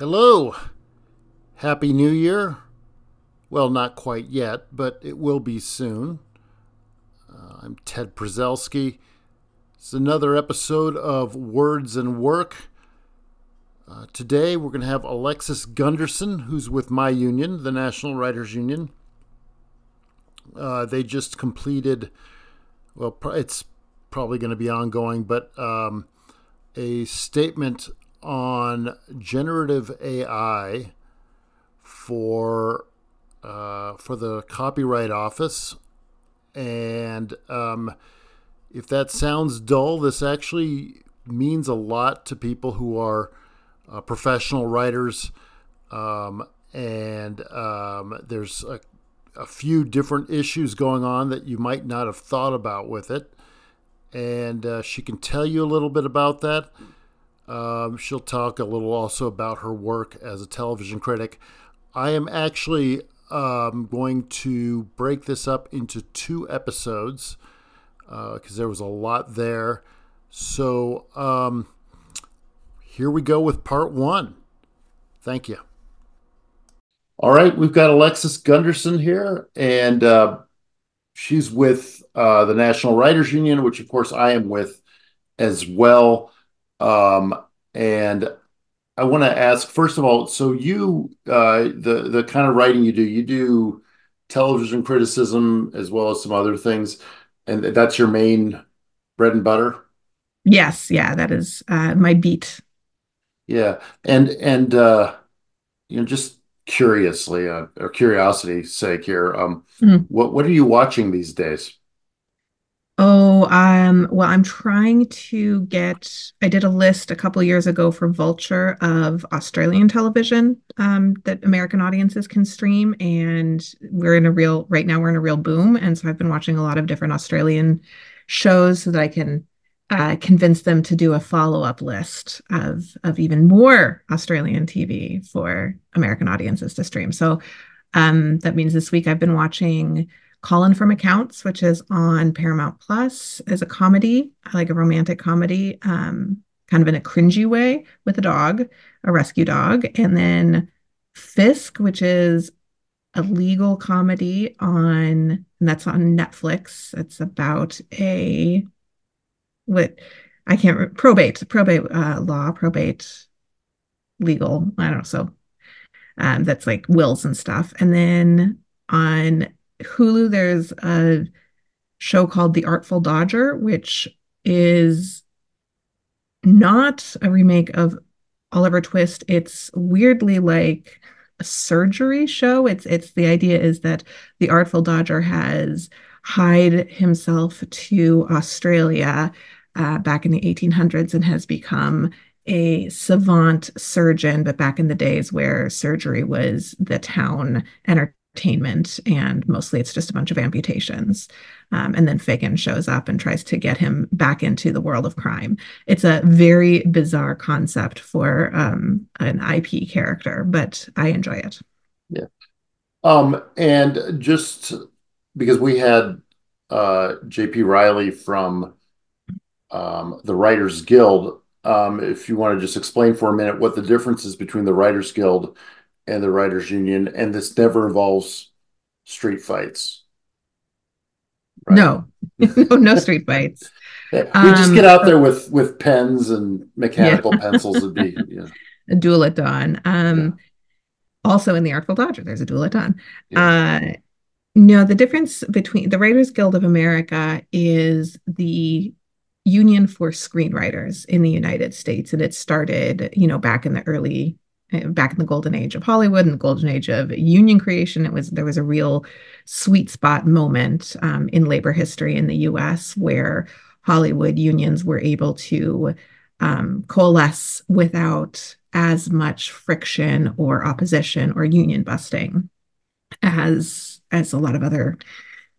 Hello. Happy New Year. Well, not quite yet, but it will be soon. Uh, I'm Ted Przelski. It's another episode of Words and Work. Uh, today we're going to have Alexis Gunderson, who's with my union, the National Writers Union. Uh, they just completed, well, it's probably going to be ongoing, but um, a statement on generative AI for uh, for the Copyright Office, and um, if that sounds dull, this actually means a lot to people who are uh, professional writers, um, and um, there's a, a few different issues going on that you might not have thought about with it, and uh, she can tell you a little bit about that. Um, she'll talk a little also about her work as a television critic. I am actually um, going to break this up into two episodes because uh, there was a lot there. So um, here we go with part one. Thank you. All right, we've got Alexis Gunderson here, and uh, she's with uh, the National Writers Union, which of course I am with as well. Um, and I want to ask first of all, so you uh, the the kind of writing you do, you do television criticism as well as some other things, and that's your main bread and butter. Yes, yeah, that is uh, my beat. Yeah, and and uh, you know, just curiously uh, or curiosity's sake here, um, what what are you watching these days? Oh, um, well, I'm trying to get. I did a list a couple years ago for Vulture of Australian television um, that American audiences can stream, and we're in a real right now. We're in a real boom, and so I've been watching a lot of different Australian shows so that I can uh, convince them to do a follow up list of of even more Australian TV for American audiences to stream. So um, that means this week I've been watching Colin from Accounts, which is on Paramount Plus, is a comedy, like a romantic comedy, um, kind of in a cringy way with a dog, a rescue dog. And then Fisk, which is a legal comedy on, and that's on Netflix. It's about a, what, I can't, probate, probate uh, law, probate legal, I don't know. So um, that's like wills and stuff. And then on Hulu, there's a show called The Artful Dodger, which is not a remake of Oliver Twist. It's weirdly like a surgery show. It's it's the idea is that the Artful Dodger has hied himself to Australia uh, back in the 1800s and has become a savant surgeon, but back in the days where surgery was the town entertainment entertainment, and mostly it's just a bunch of amputations. Um, and then Fagin shows up and tries to get him back into the world of crime. It's a very bizarre concept for um, an IP character, but I enjoy it. Yeah. Um, and just because we had uh, JP Riley from um, the Writers Guild, um, if you want to just explain for a minute what the difference is between the Writers Guild and the writers union and this never involves street fights right? no no no street fights yeah. we um, just get out there with with pens and mechanical yeah. pencils would be yeah. a duel at dawn um yeah. also in the artful dodger there's a duel at dawn uh no the difference between the writers guild of america is the union for screenwriters in the united states and it started you know back in the early back in the golden age of Hollywood and the golden age of union creation. It was there was a real sweet spot moment um, in labor history in the U.S. where Hollywood unions were able to um, coalesce without as much friction or opposition or union busting as as a lot of other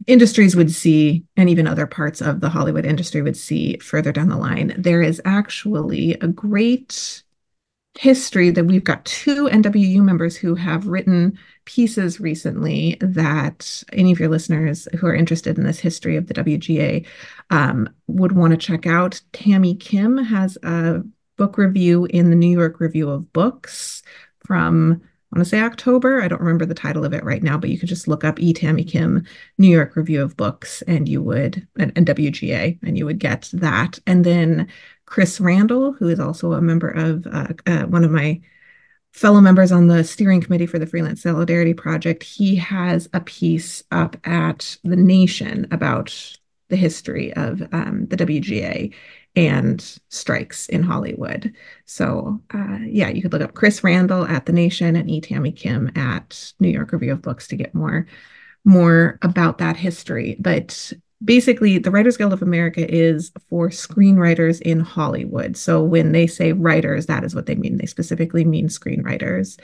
industries would see and even other parts of the hollywood industry would see further down the line there is actually a great history that we've got two NWU members who have written pieces recently that any of your listeners who are interested in this history of the WGA um, would want to check out. Tammy Kim has a book review in the New York Review of Books from I want to say October. I don't remember the title of it right now, but you could just look up E. Tammy Kim New York Review of Books and you would, and, and, WGA, and you would get that. And then Chris Randall, who is also a member of uh, uh, one of my fellow members on the steering committee for the Freelance Solidarity Project, he has a piece up at The Nation about the history of um, the WGA and strikes in Hollywood. So, uh, yeah, you could look up Chris Randall at The Nation and E. Tammy Kim at New York Review of Books to get more more about that history. But basically, the Writers Guild of America is for screenwriters in Hollywood. So when they say writers, that is what they mean. They specifically mean screenwriters.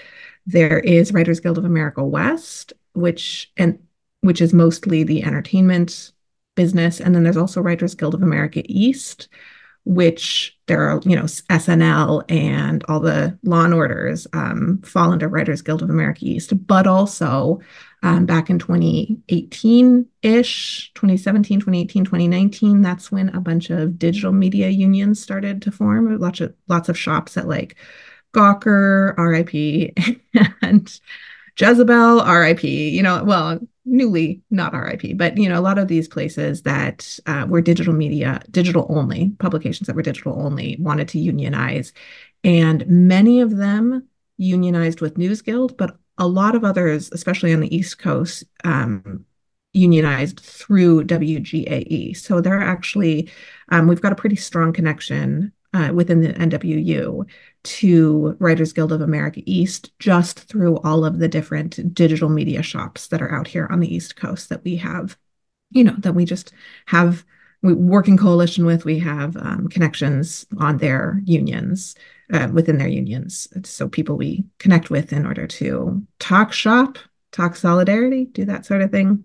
There is Writers Guild of America West, which and which is mostly the entertainment business, and then there's also Writers Guild of America East, which there are, you know, SNL and all the Law and Orders um, fall under Writers Guild of America East, but also um, back in 2018 ish, 2017, 2018, 2019, that's when a bunch of digital media unions started to form. Lots of lots of shops at like Gawker, RIP, and Jezebel, RIP, you know, well, newly not RIP, but you know, a lot of these places that uh, were digital media, digital only, publications that were digital only wanted to unionize. And many of them unionized with News Guild, but a lot of others, especially on the East Coast, um, unionized through WGAE. So they're actually, um, we've got a pretty strong connection uh, within the NWU to Writers Guild of America East just through all of the different digital media shops that are out here on the East Coast that we have, you know, that we just have we work in coalition with. We have um, connections on their unions, uh, within their unions. So people we connect with in order to talk shop, talk solidarity, do that sort of thing.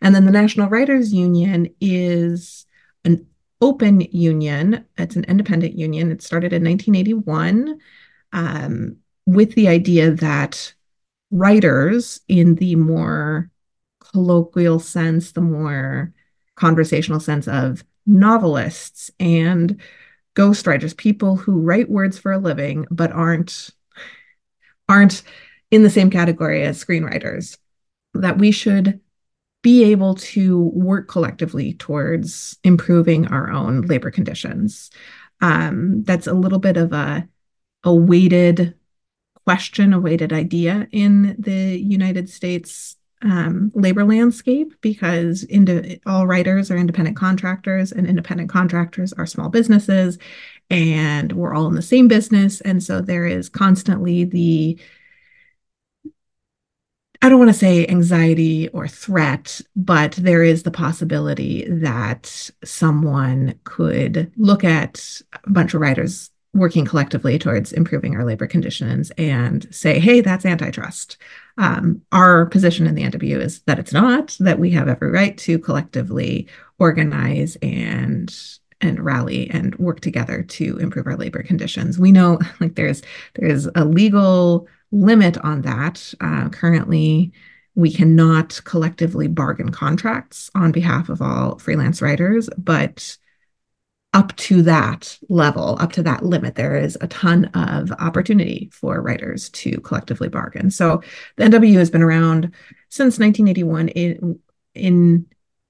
And then the National Writers Union is an open union. It's an independent union. It started in 1981 um, with the idea that writers, in the more colloquial sense, the more conversational sense of novelists and ghostwriters, people who write words for a living but aren't aren't in the same category as screenwriters, that we should be able to work collectively towards improving our own labor conditions. Um, that's a little bit of a, a weighted question, a weighted idea in the United States um, labor landscape because into, all writers are independent contractors and independent contractors are small businesses and we're all in the same business. And so there is constantly the I don't want to say anxiety or threat, but there is the possibility that someone could look at a bunch of writers working collectively towards improving our labor conditions and say, hey, that's antitrust. Um, our position in the NWU is that it's not, that we have every right to collectively organize and and rally and work together to improve our labor conditions. We know like there's there's a legal limit on that. Uh, currently, we cannot collectively bargain contracts on behalf of all freelance writers, but up to that level, up to that limit, there is a ton of opportunity for writers to collectively bargain. So the NWU has been around since 1981 in, in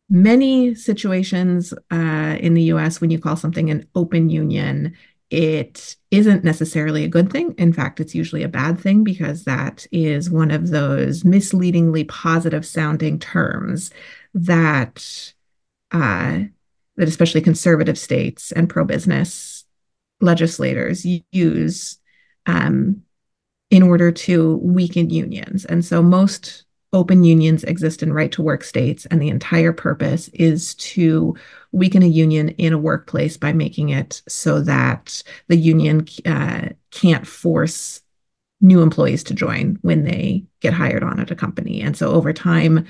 many situations uh, in the US when you call something an open union it isn't necessarily a good thing. In fact, it's usually a bad thing because that is one of those misleadingly positive sounding terms that uh, that especially conservative states and pro-business legislators use um, in order to weaken unions. And so most open unions exist in right to work states, and the entire purpose is to weaken a union in a workplace by making it so that the union uh, can't force new employees to join when they get hired on at a company. And so over time,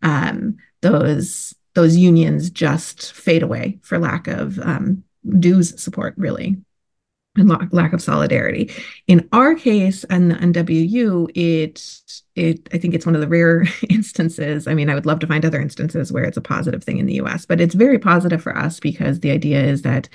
um, those those unions just fade away for lack of um, dues support, really and lack of solidarity. In our case, and the NWU, it it I think it's one of the rare instances. I mean, I would love to find other instances where it's a positive thing in the U.S., but it's very positive for us because the idea is that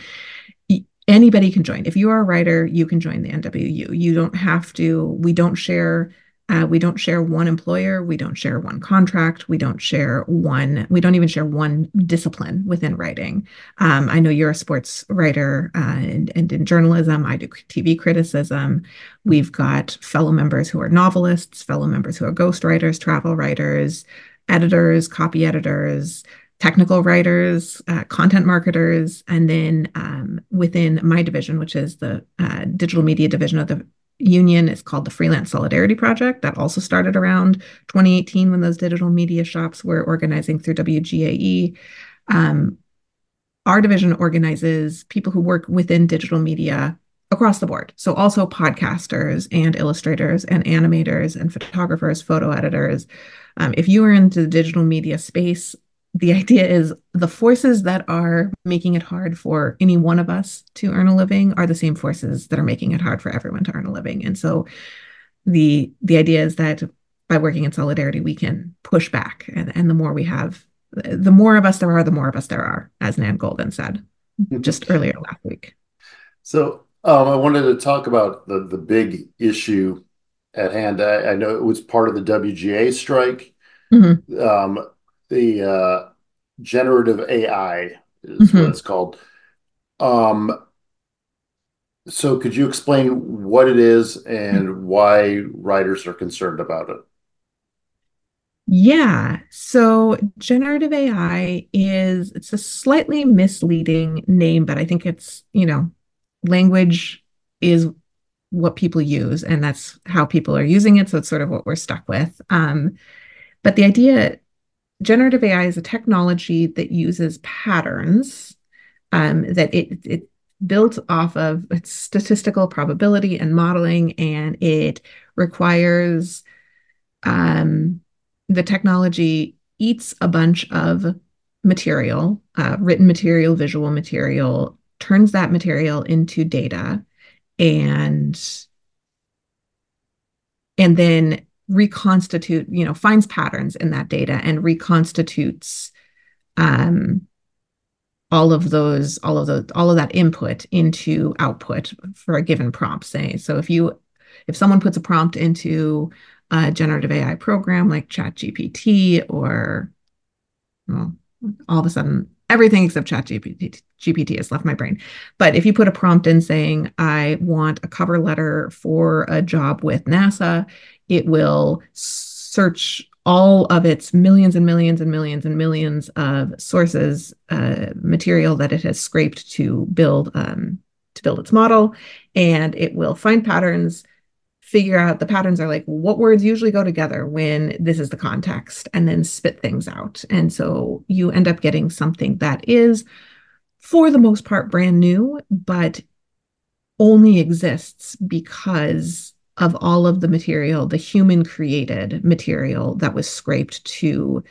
anybody can join. If you are a writer, you can join the NWU. You don't have to, we don't share uh, we don't share one employer. We don't share one contract. We don't share one, we don't even share one discipline within writing. Um, I know you're a sports writer uh, and, and in journalism, I do TV criticism. We've got fellow members who are novelists, fellow members who are ghostwriters, travel writers, editors, copy editors, technical writers, uh, content marketers, and then um, within my division, which is the uh, digital media division of the union is called the Freelance Solidarity Project. That also started around 2018 when those digital media shops were organizing through WGAE. Um, our division organizes people who work within digital media across the board. So also podcasters and illustrators and animators and photographers, photo editors. Um, if you are into the digital media space, the idea is the forces that are making it hard for any one of us to earn a living are the same forces that are making it hard for everyone to earn a living. And so the the idea is that by working in solidarity, we can push back. And, and the more we have, the more of us there are, the more of us there are, as Nan Golden said mm-hmm. just earlier last week. So um, I wanted to talk about the, the big issue at hand. I, I know it was part of the WGA strike. Mm-hmm. Um, the uh, generative AI is mm-hmm. what it's called. Um, so could you explain what it is and why writers are concerned about it? Yeah. So generative AI is it's a slightly misleading name, but I think it's, you know, language is what people use and that's how people are using it. So it's sort of what we're stuck with. Um, but the idea generative AI is a technology that uses patterns um, that it, it builds off of statistical probability and modeling, and it requires um, the technology eats a bunch of material, uh, written material, visual material, turns that material into data, and and then reconstitute, you know, finds patterns in that data and reconstitutes um, all of those, all of the, all of that input into output for a given prompt. Say, so if you, if someone puts a prompt into a generative AI program like ChatGPT or, well, all of a sudden everything except ChatGPT GPT has left my brain. But if you put a prompt in saying, I want a cover letter for a job with NASA, it will search all of its millions and millions and millions and millions of sources uh, material that it has scraped to build um, to build its model and it will find patterns figure out the patterns are like what words usually go together when this is the context and then spit things out and so you end up getting something that is for the most part brand new but only exists because of all of the material, the human created material that was scraped to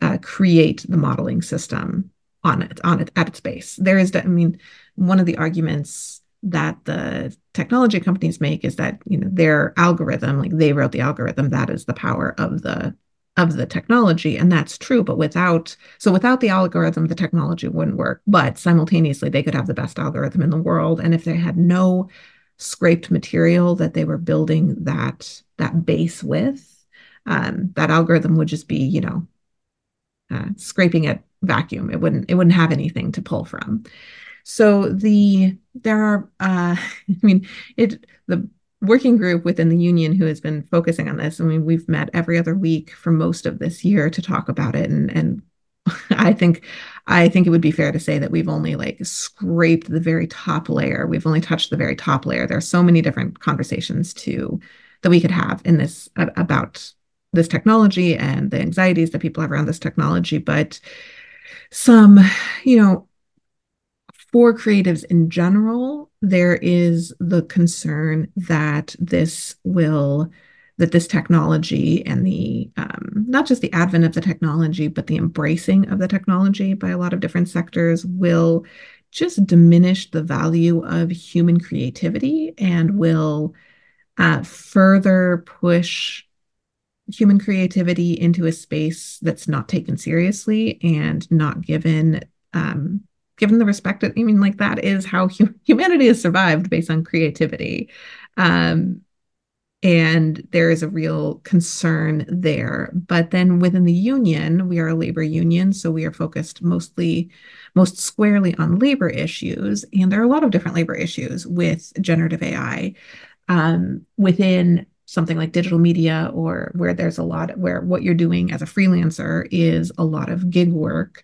uh, create the modeling system on it, on it at its base. There is, I mean, one of the arguments that the technology companies make is that you know their algorithm, like they wrote the algorithm, that is the power of the of the technology and that's true but without so without the algorithm the technology wouldn't work but simultaneously they could have the best algorithm in the world and if they had no scraped material that they were building that that base with um, that algorithm would just be you know uh, scraping at vacuum. It wouldn't it wouldn't have anything to pull from so the there are uh, i mean it the working group within the union who has been focusing on this i mean we've met every other week for most of this year to talk about it and and I think I think it would be fair to say that we've only like scraped the very top layer. We've only touched the very top layer. There are so many different conversations to that we could have in this about this technology and the anxieties that people have around this technology, but some, you know, for creatives in general, there is the concern that this will that this technology and the um, not just the advent of the technology, but the embracing of the technology by a lot of different sectors will just diminish the value of human creativity and will uh, further push human creativity into a space that's not taken seriously and not given um, given the respect that, I mean, like that is how hu- humanity has survived based on creativity. Um, and there is a real concern there. But then within the union, we are a labor union, so we are focused mostly, most squarely on labor issues. And there are a lot of different labor issues with generative AI um, within something like digital media or where there's a lot where what you're doing as a freelancer is a lot of gig work.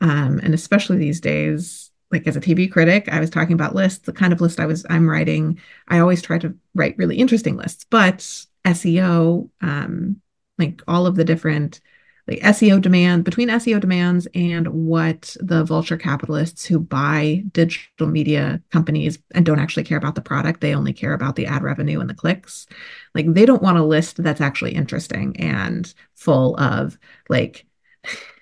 Um, and especially these days, like as a TV critic, I was talking about lists, the kind of list I was I'm writing. I always try to write really interesting lists, but SEO, um, like all of the different like SEO demand between SEO demands and what the vulture capitalists who buy digital media companies and don't actually care about the product, they only care about the ad revenue and the clicks. Like they don't want a list that's actually interesting and full of like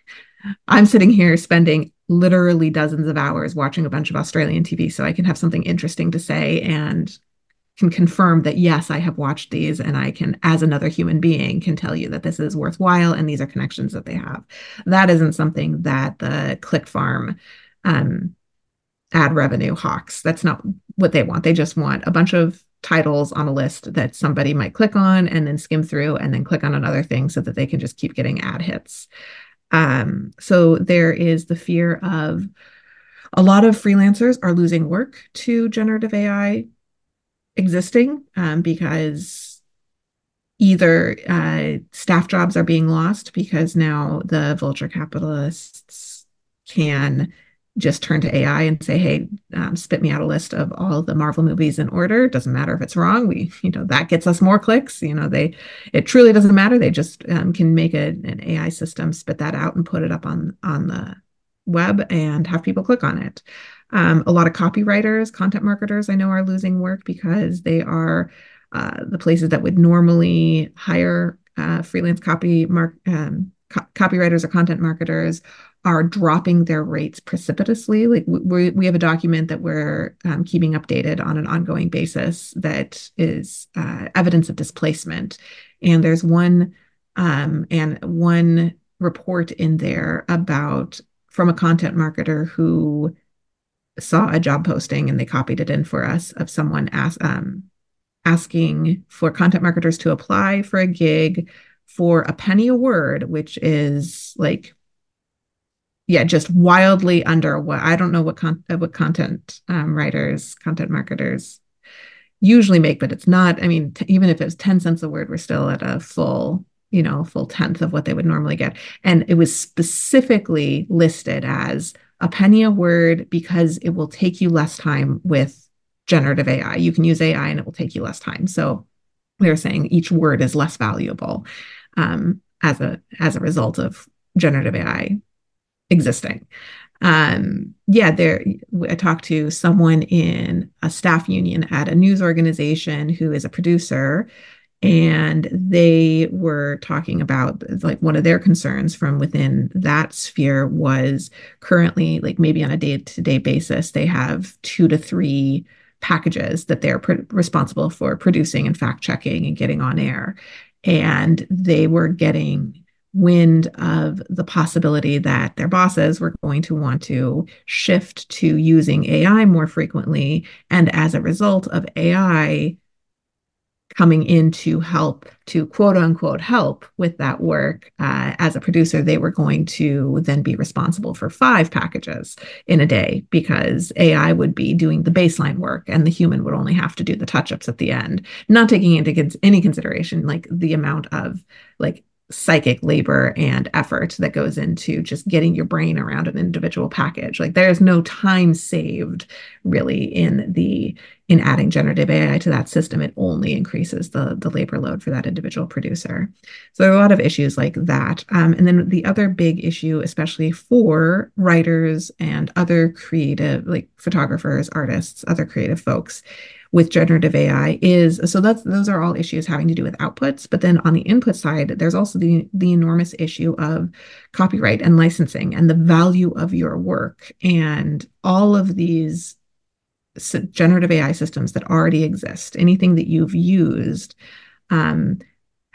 I'm sitting here spending literally dozens of hours watching a bunch of Australian TV so I can have something interesting to say and can confirm that yes, I have watched these and I can, as another human being, can tell you that this is worthwhile and these are connections that they have. That isn't something that the click farm um, ad revenue hawks. That's not what they want. They just want a bunch of titles on a list that somebody might click on and then skim through and then click on another thing so that they can just keep getting ad hits. Um, so there is the fear of a lot of freelancers are losing work to generative AI existing um, because either uh, staff jobs are being lost because now the vulture capitalists can just turn to AI and say, "Hey, um, spit me out a list of all the Marvel movies in order. Doesn't matter if it's wrong. We, you know, that gets us more clicks. You know, they, it truly doesn't matter. They just um, can make a, an AI system spit that out and put it up on on the web and have people click on it. Um, a lot of copywriters, content marketers, I know are losing work because they are uh, the places that would normally hire uh, freelance copy mark um, co- copywriters or content marketers are dropping their rates precipitously. Like we we have a document that we're um, keeping updated on an ongoing basis that is uh, evidence of displacement, and there's one um, and one report in there about from a content marketer who saw a job posting and they copied it in for us of someone ask, um, asking for content marketers to apply for a gig for a penny a word, which is like, yeah, just wildly under what I don't know what con- what content um, writers, content marketers usually make, but it's not. I mean, t- even if it was ten cents a word, we're still at a full, you know, full tenth of what they would normally get, and it was specifically listed as a penny a word because it will take you less time with generative AI. You can use AI and it will take you less time. So they're saying each word is less valuable um, as a as a result of generative AI existing. Um, yeah, there I talked to someone in a staff union at a news organization who is a producer and they were talking about like one of their concerns from within that sphere was currently like maybe on a day-to-day basis they have two to three packages that they're pr- responsible for producing and fact checking and getting on air and they were getting wind of the possibility that their bosses were going to want to shift to using AI more frequently. And as a result of AI coming in to help to quote unquote help with that work uh, as a producer they were going to then be responsible for five packages in a day because ai would be doing the baseline work and the human would only have to do the touch-ups at the end not taking into any consideration like the amount of like psychic labor and effort that goes into just getting your brain around an individual package. Like there's no time saved really in the in adding generative ai to that system it only increases the the labor load for that individual producer. So there are a lot of issues like that. Um, and then the other big issue especially for writers and other creative like photographers artists other creative folks with generative AI is so that's those are all issues having to do with outputs. But then on the input side, there's also the the enormous issue of copyright and licensing and the value of your work. And all of these generative AI systems that already exist. Anything that you've used. Um,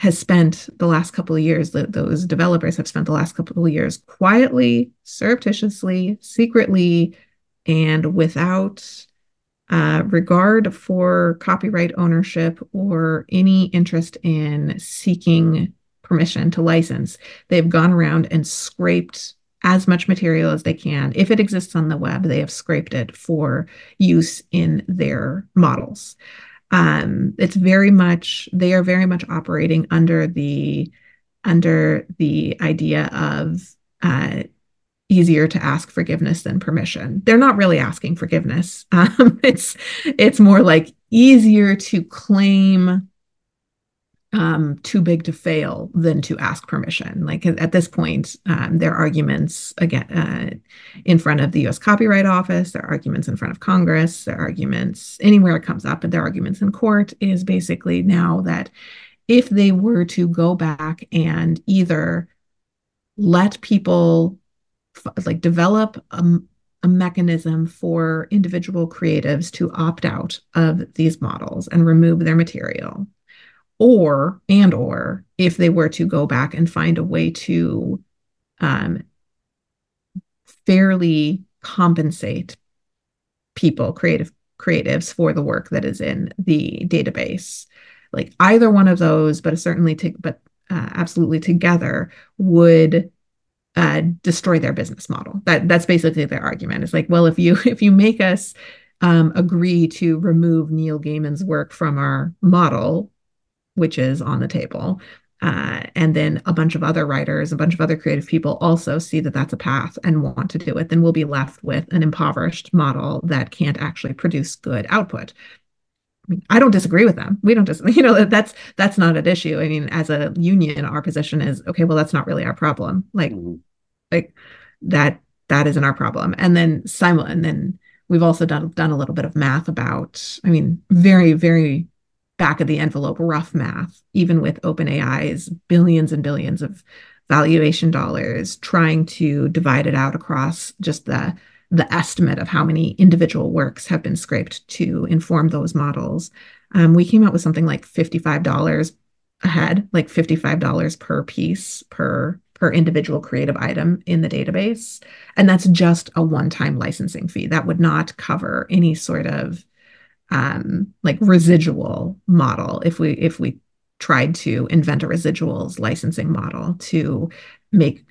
has spent the last couple of years, those developers have spent the last couple of years quietly, surreptitiously, secretly and without uh, regard for copyright ownership or any interest in seeking permission to license. They've gone around and scraped as much material as they can. If it exists on the web, they have scraped it for use in their models. Um, it's very much they are very much operating under the under the idea of uh, easier to ask forgiveness than permission. They're not really asking forgiveness. Um, it's it's more like easier to claim um, too big to fail than to ask permission. Like at this point, um, their arguments again uh, in front of the U.S. Copyright Office, their arguments in front of Congress, their arguments anywhere it comes up, and their arguments in court is basically now that if they were to go back and either let people like develop a, a mechanism for individual creatives to opt out of these models and remove their material or and or if they were to go back and find a way to um, fairly compensate people creative creatives for the work that is in the database like either one of those but certainly to, but uh, absolutely together would uh, destroy their business model. That that's basically their argument. It's like, well, if you if you make us um, agree to remove Neil Gaiman's work from our model, which is on the table, uh, and then a bunch of other writers, a bunch of other creative people also see that that's a path and want to do it, then we'll be left with an impoverished model that can't actually produce good output. I, mean, I don't disagree with them. We don't just, you know, that's that's not an issue. I mean, as a union, our position is okay. Well, that's not really our problem. Like, mm-hmm. like that that isn't our problem. And then simul, and then we've also done done a little bit of math about. I mean, very very back of the envelope rough math, even with OpenAI's billions and billions of valuation dollars, trying to divide it out across just the the estimate of how many individual works have been scraped to inform those models. Um, we came out with something like $55 a head, like $55 per piece per per individual creative item in the database. And that's just a one-time licensing fee. That would not cover any sort of um, like residual model if we if we tried to invent a residuals licensing model to make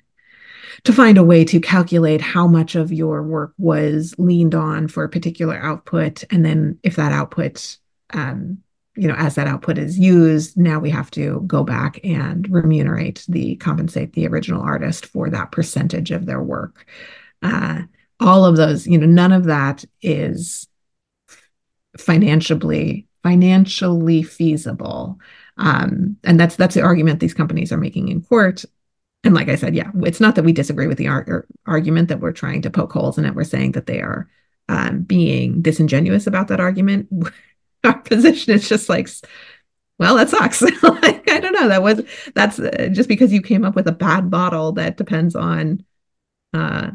to find a way to calculate how much of your work was leaned on for a particular output. And then if that output um, you know as that output is used now we have to go back and remunerate the compensate the original artist for that percentage of their work. Uh, all of those you know none of that is financially financially feasible um, and that's that's the argument these companies are making in court and like I said, yeah, it's not that we disagree with the ar- argument that we're trying to poke holes in it. We're saying that they are um, being disingenuous about that argument. Our position is just like, well, that sucks. like, I don't know. That was that's uh, just because you came up with a bad model that depends on, uh,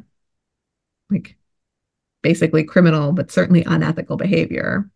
like, basically criminal, but certainly unethical behavior.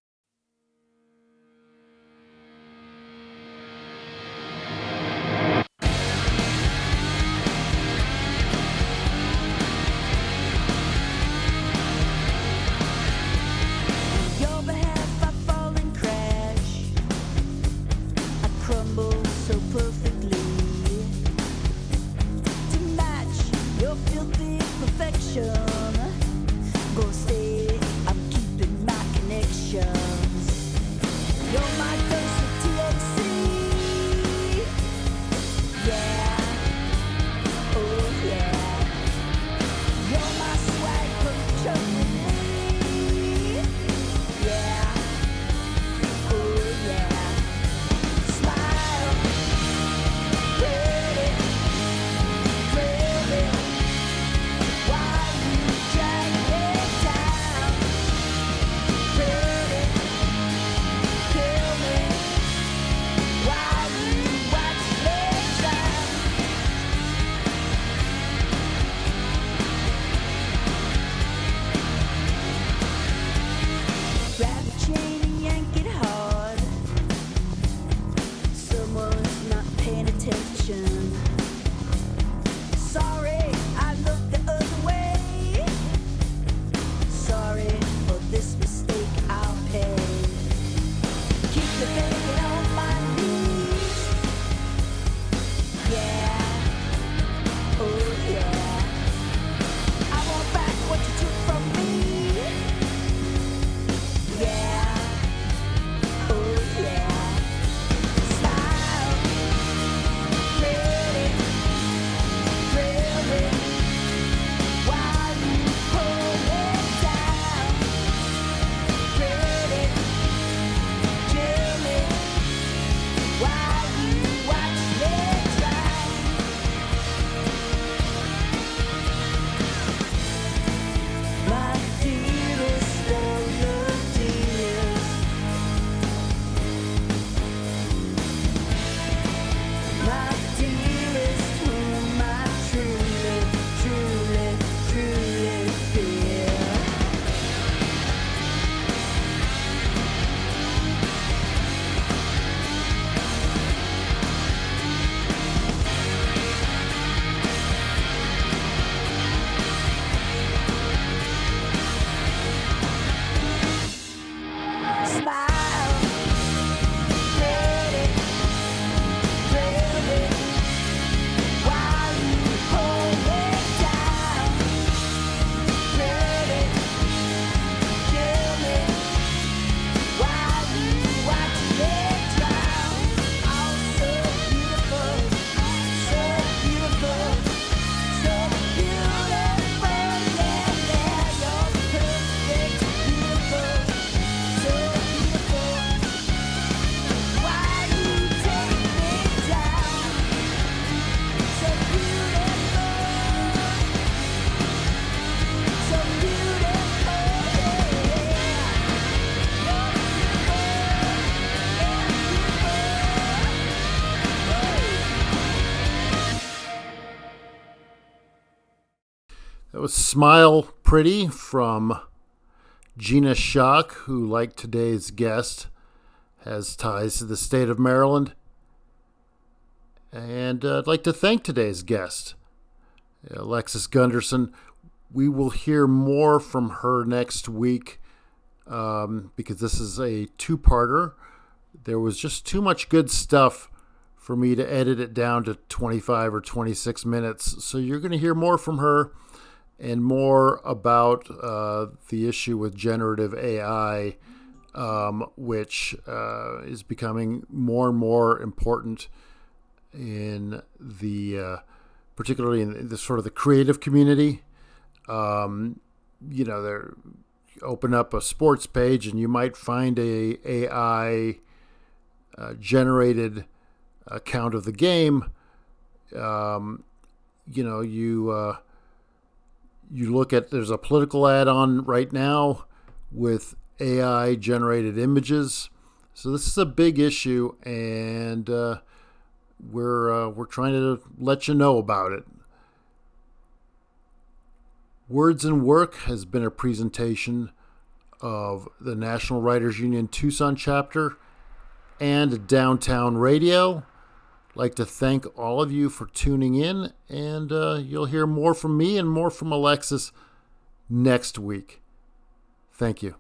That was Smile Pretty from Gina Schock, who, like today's guest, has ties to the state of Maryland. And uh, I'd like to thank today's guest, Alexis Gunderson. We will hear more from her next week um, because this is a two parter. There was just too much good stuff for me to edit it down to 25 or 26 minutes. So you're going to hear more from her and more about uh, the issue with generative AI, um, which uh, is becoming more and more important in the, uh, particularly in the sort of the creative community. Um, you know, there open up a sports page and you might find a AI uh, generated account of the game. Um, you know, you uh, you look at there's a political ad on right now with AI generated images. So this is a big issue, and uh, we're uh, we're trying to let you know about it. Words and Work has been a presentation of the National Writers Union Tucson chapter and Downtown Radio like to thank all of you for tuning in, and uh, you'll hear more from me and more from Alexis next week. Thank you.